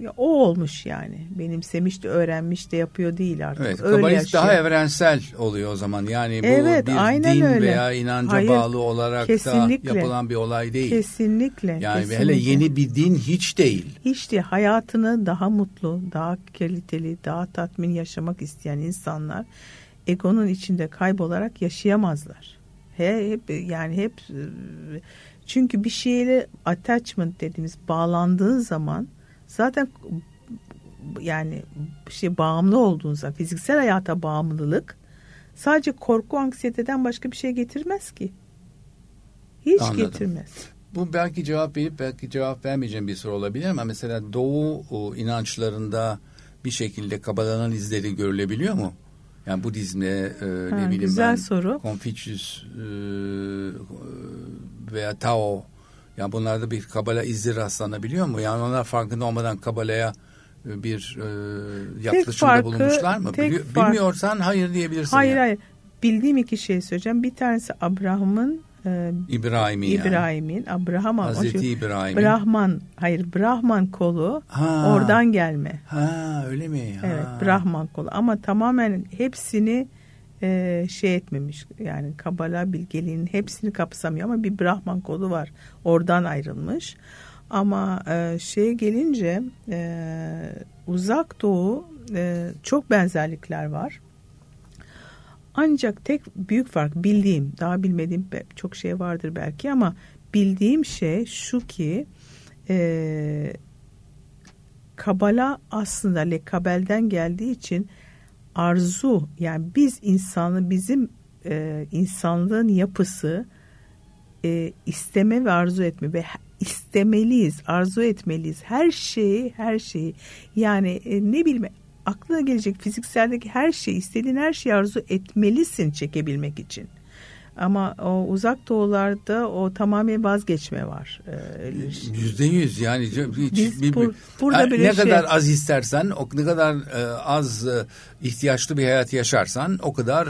Ya, o olmuş yani. Benimsemiş de öğrenmiş de yapıyor değil artık. Evet, öyle kabalist daha evrensel oluyor o zaman. Yani bu evet, bir aynen din öyle. veya inanca Hayır, bağlı olarak kesinlikle, da yapılan bir olay değil. Kesinlikle. Yani kesinlikle. hele yeni bir din hiç değil. Hiç değil. Hayatını daha mutlu, daha kaliteli, daha tatmin yaşamak isteyen insanlar egonun içinde kaybolarak yaşayamazlar. He, hep yani hep çünkü bir şeyle attachment dediğimiz bağlandığın zaman zaten yani şey bağımlı olduğunuzda fiziksel hayata bağımlılık sadece korku anksiyeteden başka bir şey getirmez ki. Hiç Anladım. getirmez. Bu belki cevap verip belki cevap vermeyeceğim bir soru olabilir ama mesela doğu inançlarında bir şekilde kabalanan izleri görülebiliyor mu? Yani Budizm'de e, ha, ne bileyim güzel ben soru. Confucius e, veya Tao yani bunlarda bir kabala izi rastlanabiliyor mu? Yani onlar farkında olmadan kabalaya e, bir e, yaklaşımda farkı, bulunmuşlar mı? Bili, fark... Bilmiyorsan hayır diyebilirsin. Hayır yani. hayır. Bildiğim iki şey söyleyeceğim. Bir tanesi Abraham'ın e, İbrahim'in İbrahim'in yani. Abraham Hazreti İbrahim'in Brahman hayır Brahman kolu ha, oradan gelme. Ha öyle mi? Ha. Evet Brahman kolu ama tamamen hepsini e, şey etmemiş yani Kabala bilgeliğinin hepsini kapsamıyor ama bir Brahman kolu var oradan ayrılmış ama e, şeye gelince e, uzak doğu e, çok benzerlikler var ancak tek büyük fark bildiğim daha bilmediğim çok şey vardır belki ama bildiğim şey şu ki e, Kabala aslında lekabelden geldiği için arzu yani biz insanı bizim e, insanlığın yapısı e, isteme ve arzu etme ve istemeliyiz, arzu etmeliyiz. Her şeyi, her şeyi yani e, ne bileyim aklına gelecek fizikseldeki her şeyi, istediğin her şeyi arzu etmelisin çekebilmek için. Ama o uzak doğularda o tamamen vazgeçme var. Ee, Yüzde yüz yani. Hiç, Biz bir, bur, burada ne şey... kadar az istersen, o ne kadar e, az e, ihtiyaçlı bir hayat yaşarsan o kadar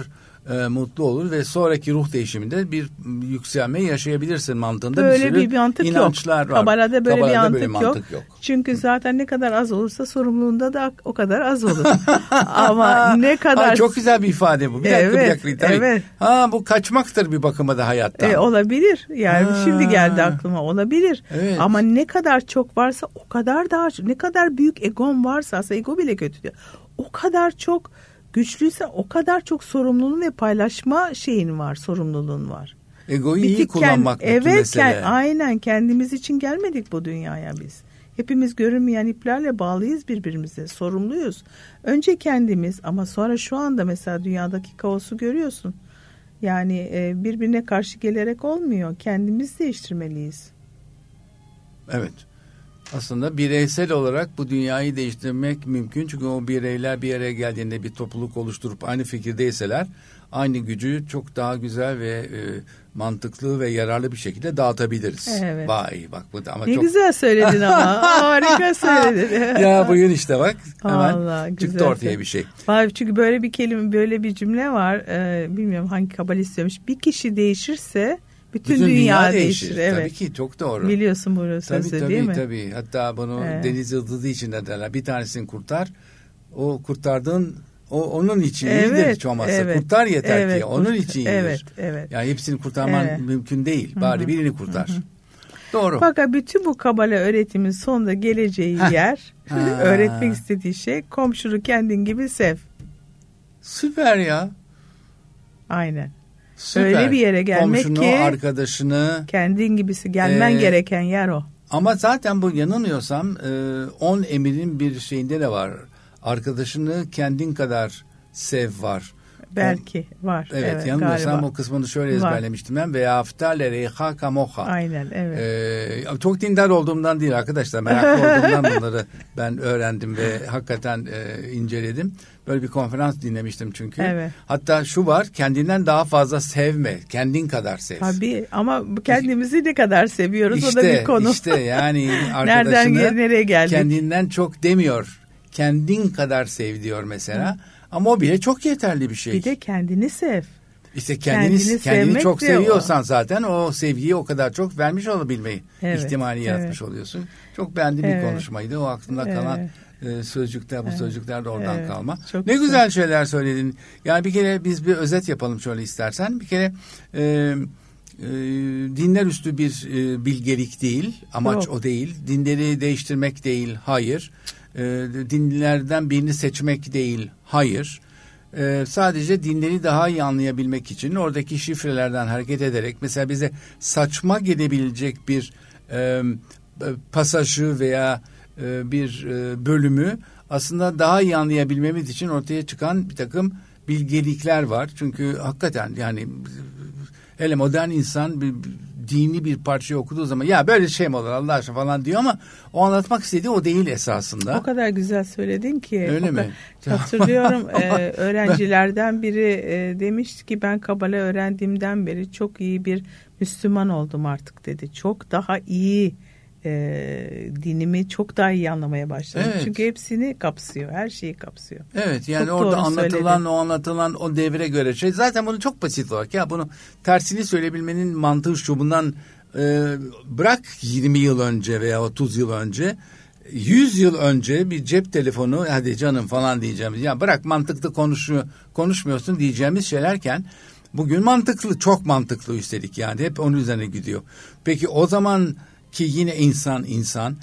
e, mutlu olur ve sonraki ruh değişiminde bir yükselme yaşayabilirsin mantığında böyle bir sürü bir mantık inançlar yok. var. Kabala'da böyle Kabala'da bir mantık, böyle yok. mantık yok. Çünkü zaten ne kadar az olursa sorumluluğunda da o kadar az olur. Ama ne kadar Ha, çok güzel bir ifade bu. Bir dakika Evet, bir dakika. Evet. Ha bu kaçmaktır bir bakıma da hayattan. E, olabilir. Yani Ha. şimdi geldi aklıma olabilir. Evet. Ama ne kadar çok varsa o kadar daha ne kadar büyük egon varsa aslında ego bile kötü diyor. O kadar çok güçlüyse o kadar çok sorumluluğun ve paylaşma şeyin var, sorumluluğun var. Egoyu iyi kullanmak kend- evet, mesele. kend- aynen kendimiz için gelmedik bu dünyaya biz. Hepimiz görünmeyen iplerle bağlıyız birbirimize, sorumluyuz. Önce kendimiz ama sonra şu anda mesela dünyadaki kaosu görüyorsun. Yani e, birbirine karşı gelerek olmuyor. Kendimiz değiştirmeliyiz. Evet. Aslında bireysel olarak bu dünyayı değiştirmek mümkün. Çünkü o bireyler bir araya geldiğinde bir topluluk oluşturup aynı fikirdeyseler aynı gücü çok daha güzel ve e, mantıklı ve yararlı bir şekilde dağıtabiliriz. Evet. Vay bak bu da ama Ne çok güzel söyledin ama. Harika söyledin. ya bugün işte bak hemen Vallahi çıktı güzel. ortaya bir şey. Vay, çünkü böyle bir kelime, böyle bir cümle var. Ee, bilmiyorum hangi kabalist söylemiş. Bir kişi değişirse bütün, Bütün dünya, değişir. Evet. Tabii ki çok doğru. Biliyorsun bu Tabii sözü tabii değil mi? tabii. Hatta bunu Evet. deniz yıldızı için de derler. Bir tanesini kurtar. O kurtardığın o onun için Evet, iyidir hiç olmazsa. evet. Kurtar yeter Evet, ki. Onun kurt- için iyidir. evet, evet. Yani hepsini kurtarman Evet. mümkün değil. Bari birini kurtar. Doğru. Fakat bütün bu kabala öğretimin sonunda geleceği Heh. yer, öğretmek istediği şey komşunu kendin gibi sev. Süper ya. Aynen. Süper. Öyle bir yere gelmek Komşunu, ki- arkadaşını. Kendin gibisi gelmen Ee, gereken yer o. Ama zaten bu yanılmıyorsam e, on emirin bir şeyinde de var. Arkadaşını kendin kadar sev var. Belki var. Evet, Evet, yanılmıyorsam galiba. o kısmını şöyle Var. ezberlemiştim ben. Ve aftale reyha kamoha. Aynen evet. Ee, çok dindar olduğumdan değil arkadaşlar. Meraklı olduğumdan bunları ben öğrendim ve hakikaten e, inceledim. Böyle bir konferans dinlemiştim çünkü. Evet. Hatta şu var kendinden daha fazla sevme. Kendin kadar sev. Tabii ama kendimizi ne kadar seviyoruz o da İşte, bir konu. işte yani Nereden arkadaşını gel- nereye geldik? kendinden çok demiyor. Kendin kadar sev diyor mesela. Ama o bile çok yeterli bir şey. Bir de kendini sev. İşte kendini, Kendini kendini, çok seviyorsan zaten o sevgiyi o kadar çok vermiş olabilmeyi Evet, ihtimali yaratmış evet. oluyorsun. Çok beğendiğim bir Evet. konuşmaydı. O aklımda kalan e, sözcükler, bu sözcükler de oradan Evet, kalma. çok ne güzel. güzel. şeyler söyledin. Yani bir kere biz bir özet yapalım şöyle istersen. Bir kere e, e, dinler üstü bir e, bilgelik değil. Amaç Yok. o değil. Dinleri değiştirmek değil. Hayır. E, dinlerden birini seçmek değil. Hayır. Ee, sadece dinleri daha iyi anlayabilmek için oradaki şifrelerden hareket ederek mesela bize saçma gelebilecek bir e, pasajı veya e, bir e, bölümü aslında daha iyi anlayabilmemiz için ortaya çıkan bir takım bilgelikler var. Çünkü hakikaten yani hele modern insan bir dini bir parçayı okuduğu zaman ya böyle şey mi olur Allah aşkına falan diyor ama o anlatmak istediği o değil esasında. O kadar güzel söyledin ki. Öyle mi? Hatırlıyorum e, öğrencilerden biri e, demişti ki ben Kabala öğrendiğimden beri çok iyi bir Müslüman oldum artık dedi. Çok daha iyi e, dinimi çok daha iyi anlamaya başladım. Evet. Çünkü hepsini kapsıyor. Her şeyi kapsıyor. Evet yani Çok orada anlatılan söyledin. o anlatılan o devre göre şey zaten bunu çok basit olarak ya bunu tersini söyleyebilmenin mantığı şu bundan e, bırak 20 yıl önce veya 30 yıl önce 100 yıl önce bir cep telefonu hadi canım falan diyeceğimiz ya bırak mantıklı konuşuyor konuşmuyorsun diyeceğimiz şeylerken bugün mantıklı çok mantıklı üstelik yani hep onun üzerine gidiyor. Peki o zaman ki yine insan insan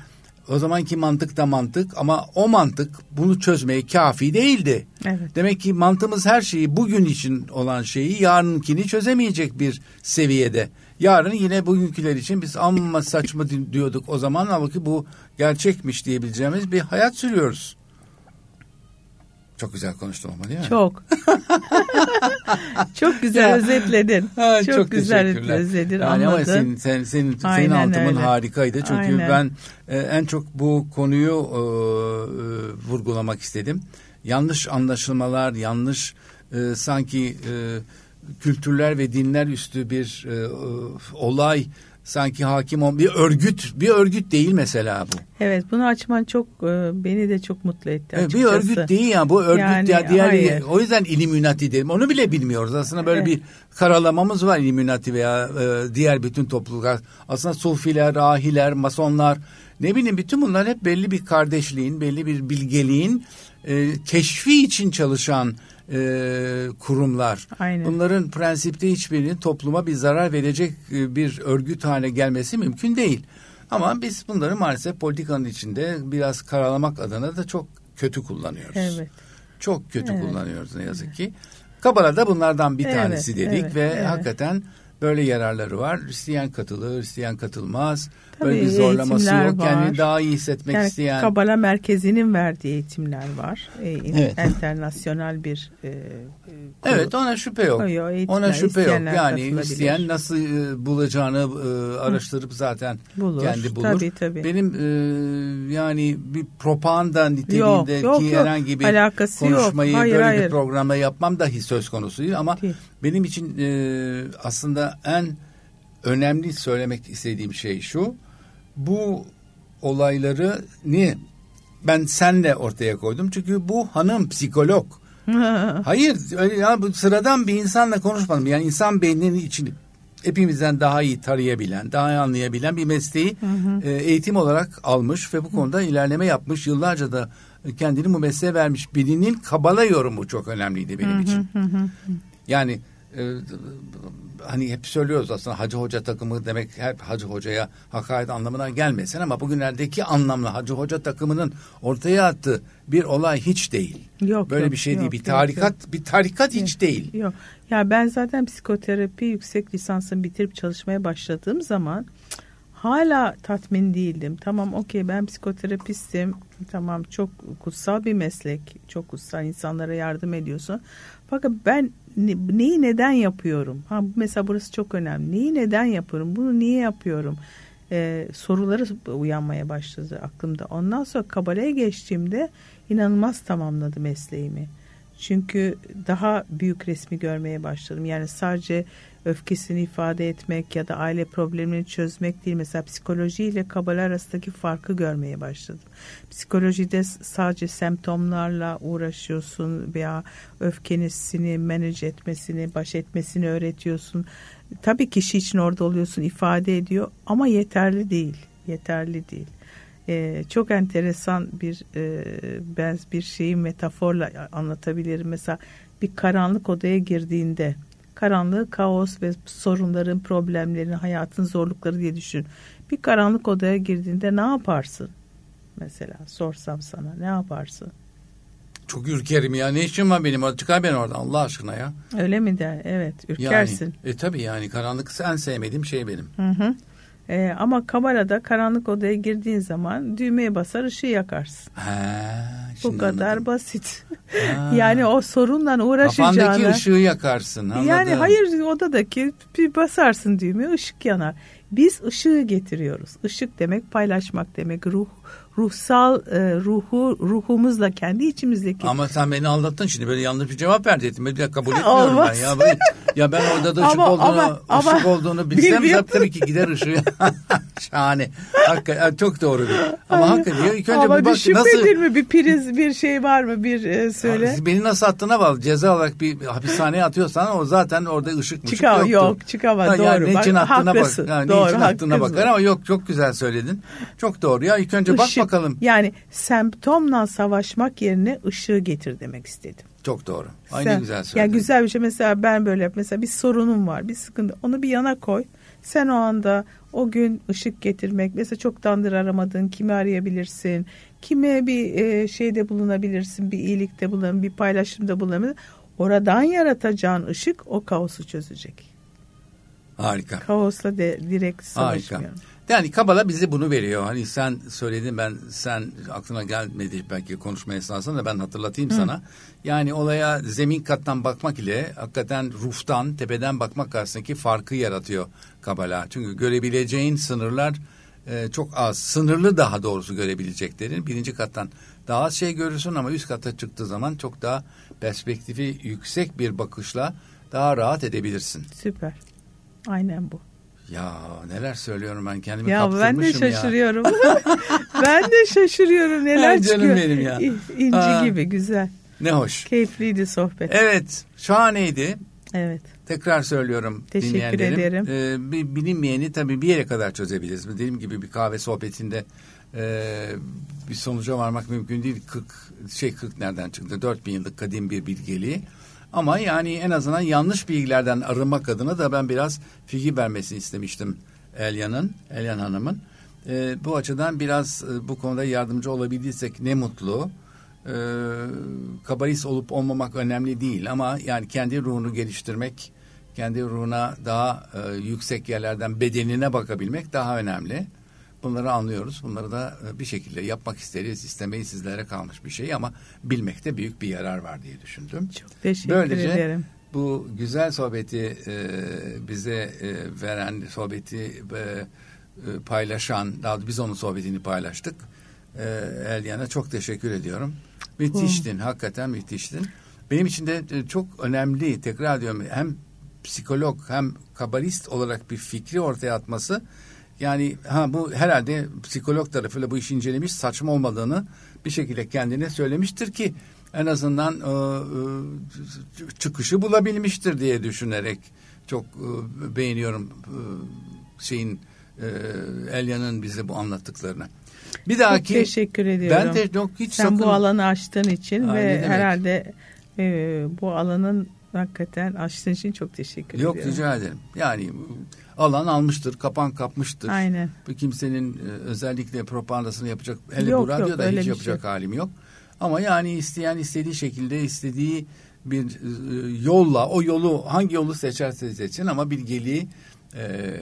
o zamanki mantık da mantık ama o mantık bunu çözmeye kafi değildi. Evet. Demek ki mantığımız her şeyi bugün için olan şeyi yarınkini çözemeyecek bir seviyede. Yarın yine bugünküler için biz amma saçma di- diyorduk o zaman ama ki bu gerçekmiş diyebileceğimiz bir hayat sürüyoruz. Çok güzel konuştum ama değil mi? Çok. çok güzel Ya. özetledin. Ha, çok, güzel teşekkürler. özetledin. Yani ama senin, sen, senin, senin Aynen anlatımın öyle. harikaydı. Çünkü Aynen. ben e, en çok bu konuyu e, e, vurgulamak istedim. Yanlış anlaşılmalar, yanlış e, sanki e, kültürler ve dinler üstü bir e, e, olay sanki hakim ol bir örgüt bir örgüt değil mesela bu. Evet bunu açman çok e, beni de çok mutlu etti Evet, açıkçası. bir örgüt değil ya bu örgüt Yani, ya diğer hayır. o yüzden Illuminati dedim. Onu bile bilmiyoruz. Aslında böyle Evet. bir karalamamız var Illuminati veya e, diğer bütün topluluklar. Aslında sufiler, rahiler, masonlar ne bileyim bütün bunlar hep belli bir kardeşliğin, belli bir bilgeliğin e, keşfi için çalışan e, kurumlar. Aynen. Bunların prensipte hiçbirinin topluma bir zarar verecek e, bir örgüt haline gelmesi mümkün değil. Ama biz bunları maalesef politikanın içinde biraz karalamak adına da çok kötü kullanıyoruz. Evet. Çok kötü Evet. kullanıyoruz ne yazık ki. Kabala da bunlardan bir Evet, tanesi dedik evet, ve evet. hakikaten böyle yararları var. İsteyen katılır, isteyen katılmaz. böyle Tabii, bir zorlaması yok. var. Kendini daha iyi hissetmek Yani isteyen. Kabala Merkezi'nin verdiği eğitimler var. E, Evet. Internasyonel bir e. Evet ona şüphe yok. Yok, yok, eğitimler, Ona şüphe yok. Yani isteyen nasıl e, bulacağını e, araştırıp zaten Bulur. kendi bulur. Tabii, tabii. Benim e, yani bir propaganda Yok, niteliğindeki yok, yok. herhangi bir Alakası yok. konuşmayı Hayır, böyle hayır. bir programda yapmam dahi söz konusu değil ama Değil. Benim için e, aslında en önemli söylemek istediğim şey şu. Bu olayları niye ben senle ortaya koydum çünkü bu hanım psikolog. Hayır öyle ya bu sıradan bir insanla konuşmadım. Yani insan beyninin içini hepimizden daha iyi tarayabilen, daha iyi anlayabilen bir mesleği e, eğitim olarak almış ve bu konuda ilerleme yapmış. Yıllarca da kendini bu mesleğe vermiş. Birinin kabala yorumu çok önemliydi benim için. Yani e, hani hep söylüyoruz aslında hacı hoca takımı demek hep hacı hocaya hakaret anlamına gelmesin ama bugünlerdeki anlamla hacı hoca takımının ortaya attığı bir olay hiç değil. Yok, Böyle yok, bir şey yok, değil. Bir yok, tarikat bir tarikat hiç değil. Yok. Ya ben zaten psikoterapi yüksek lisansını bitirip çalışmaya başladığım zaman hala tatmin değildim. Tamam okey ben psikoterapistim. Tamam çok kutsal bir meslek. Çok kutsal insanlara yardım ediyorsun. Fakat ben neyi neden yapıyorum? Ha mesela burası çok önemli. Neyi neden yapıyorum? Bunu niye yapıyorum? Ee, soruları uyanmaya başladı aklımda. Ondan sonra kabaleye geçtiğimde inanılmaz tamamladı mesleğimi. Çünkü daha büyük resmi görmeye başladım. Yani sadece öfkesini ifade etmek ya da aile problemini çözmek değil. Mesela psikoloji ile kabala arasındaki farkı görmeye başladım. Psikolojide sadece semptomlarla uğraşıyorsun veya öfkenisini manage etmesini, baş etmesini öğretiyorsun. Tabii kişi için orada oluyorsun, ifade ediyor ama yeterli değil. Yeterli değil. Ee, çok enteresan bir e, ben bir şeyi metaforla anlatabilirim. Mesela bir karanlık odaya girdiğinde karanlığı, kaos ve sorunların, problemlerin, hayatın zorlukları diye düşün. Bir karanlık odaya girdiğinde ne yaparsın? Mesela sorsam sana ne yaparsın? Çok ürkerim ya. Ne işim var benim? Çıkar beni oradan Allah aşkına ya. Öyle mi der? Evet, ürkersin. Yani, e tabii yani karanlık en sevmediğim şey benim. Hı hı. Ee, ama kabalada karanlık odaya girdiğin zaman düğmeye basar ışığı yakarsın. He, Bu kadar anladım. basit. Ha. yani o sorunla uğraşacağına. Kafandaki ışığı yakarsın. Anladım. Yani hayır odadaki bir basarsın düğmeye ışık yanar. Biz ışığı getiriyoruz. Işık demek paylaşmak demek. Ruh ruhsal e, ruhu ruhumuzla kendi içimizdeki Ama sen beni aldattın şimdi böyle yanlış bir cevap verdin. Ben kabul etmiyorum ben ya. Ben- ya ben orada da ışık Ama- olduğunu, ama- ama- ışık olduğunu bilsem tabii ki gider ışığı. Şahane. Hakikaten çok doğru. Bir. Ama hakikaten ya ilk önce Ama bir bak nasıl mi bir priz bir şey var mı bir e, söyle. Ya, Beni nasıl attığına bağlı. Ceza olarak bir hapishaneye atıyorsan o zaten orada ışık Çıkar- yoktu. yok, çıkamaz, Ha, yani doğru. Ne için Bak, attığına haklısın, bak. Yani doğru, ne için haklısın. bakar ama yok çok güzel söyledin. Çok doğru ya. İlk önce bak Işık, bakalım. Yani semptomla savaşmak yerine ışığı getir demek istedim. Çok doğru. Aynı Sen- güzel söyledin. Yani güzel bir şey mesela ben böyle yap. Mesela bir sorunum var bir sıkıntı onu bir yana koy. Sen o anda o gün ışık getirmek mesela çoktandır aramadığın kimi arayabilirsin. Kime bir e, şeyde bulunabilirsin bir iyilikte bulunabilirsin bir paylaşımda bulunabilirsin. Oradan yaratacağın ışık o kaosu çözecek. Harika. Kaosla de direkt Harika. savaşmıyorum. Yani Kabala bize bunu veriyor. Hani sen söyledin ben sen aklına gelmedi belki konuşma esnasında da ben hatırlatayım sana. Yani olaya zemin kattan bakmak ile hakikaten ruftan tepeden bakmak arasındaki farkı yaratıyor Kabala. Çünkü görebileceğin sınırlar e, çok az. Sınırlı daha doğrusu görebileceklerin. Birinci kattan daha az şey görürsün ama üst kata çıktığı zaman çok daha perspektifi yüksek bir bakışla daha rahat edebilirsin. Süper. Aynen bu. Ya neler söylüyorum ben kendimi ya ben de kaptırmışım şaşırıyorum. ben de şaşırıyorum neler Ay canım çıkıyor. benim ya. İnci Aa. gibi güzel. Ne hoş. Keyifliydi sohbet. Evet şahaneydi. Evet. Tekrar söylüyorum Teşekkür dinleyenlerim. ederim. Ee, bir bilinmeyeni tabii bir yere kadar çözebiliriz. Dediğim gibi bir kahve sohbetinde e, bir sonuca varmak mümkün değil. 40 şey 40 nereden çıktı? 4000 yıllık kadim bir bilgeliği. Ama yani en azından yanlış bilgilerden arınmak adına da ben biraz fikir vermesini istemiştim Elyan'ın, Elyan Hanım'ın. Ee, bu açıdan biraz e, bu konuda yardımcı olabildiysek ne mutlu. Ee, kabalist olup olmamak önemli değil ama yani kendi ruhunu geliştirmek, kendi ruhuna daha e, yüksek yerlerden bedenine bakabilmek daha önemli. Bunları anlıyoruz. Bunları da e, bir şekilde yapmak isteriz, istemeyi sizlere kalmış bir şey ama bilmekte büyük bir yarar var diye düşündüm. Çok teşekkür Böylece ederim. bu güzel sohbeti e, bize e, veren, sohbeti e, e, paylaşan, daha biz onun sohbetini paylaştık. E, Elyan'a çok teşekkür ediyorum. Müthiştin, hakikaten müthiştin. Benim için de e, çok önemli, tekrar diyorum hem psikolog hem kabalist olarak bir fikri ortaya atması yani ha bu herhalde psikolog tarafıyla bu işi incelemiş saçma olmadığını bir şekilde kendine söylemiştir ki en azından e, e, çıkışı bulabilmiştir diye düşünerek çok e, beğeniyorum e, şeyin e, Elya'nın bize bu anlattıklarını. Bir dahaki Çok teşekkür ediyorum. ben de yok hiç Sen sakın- bu alanı açtığın için Aa, ve herhalde e, bu alanın hakikaten açtığın için çok teşekkür Yok ediyorum. rica ederim. Yani alan almıştır, kapan kapmıştır. Aynen. Bu kimsenin e, özellikle propagandasını yapacak, hele Yok, bu radyoda yok, öyle hiç yapacak şey. halim yok. Ama yani isteyen istediği şekilde istediği bir e, yolla, o yolu hangi yolu seçerse seçsin ama bilgeliği e,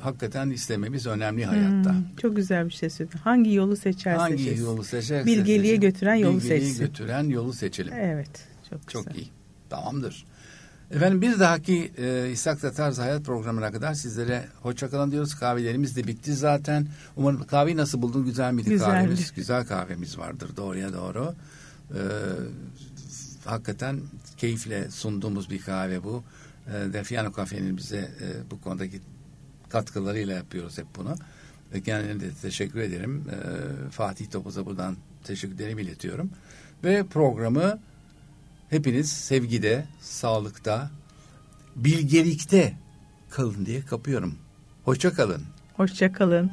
hakikaten istememiz önemli hayatta. Hmm, çok güzel bir şey söyledin. Hangi yolu seçerse Hangi seçsin. yolu seçerse Bilgeliğe seçsin, götüren yolu seçsin. götüren yolu seçelim. Evet. Çok, Çok güzel. iyi. Tamamdır. Efendim bir dahaki e, İshak'ta Tarz Hayat programına kadar sizlere hoşçakalın diyoruz. Kahvelerimiz de bitti zaten. Umarım kahveyi nasıl buldun? Güzel miydi Güzeldi. kahvemiz? Güzel kahvemiz vardır doğruya doğru. E, hakikaten keyifle sunduğumuz bir kahve bu. E, Defiano Kafe'nin bize e, bu konudaki katkılarıyla yapıyoruz hep bunu. Ve kendilerine de teşekkür ederim. E, Fatih Topuz'a buradan teşekkürlerimi iletiyorum. Ve programı hepiniz sevgide, sağlıkta, bilgelikte kalın diye kapıyorum. Hoşça kalın. Hoşça kalın.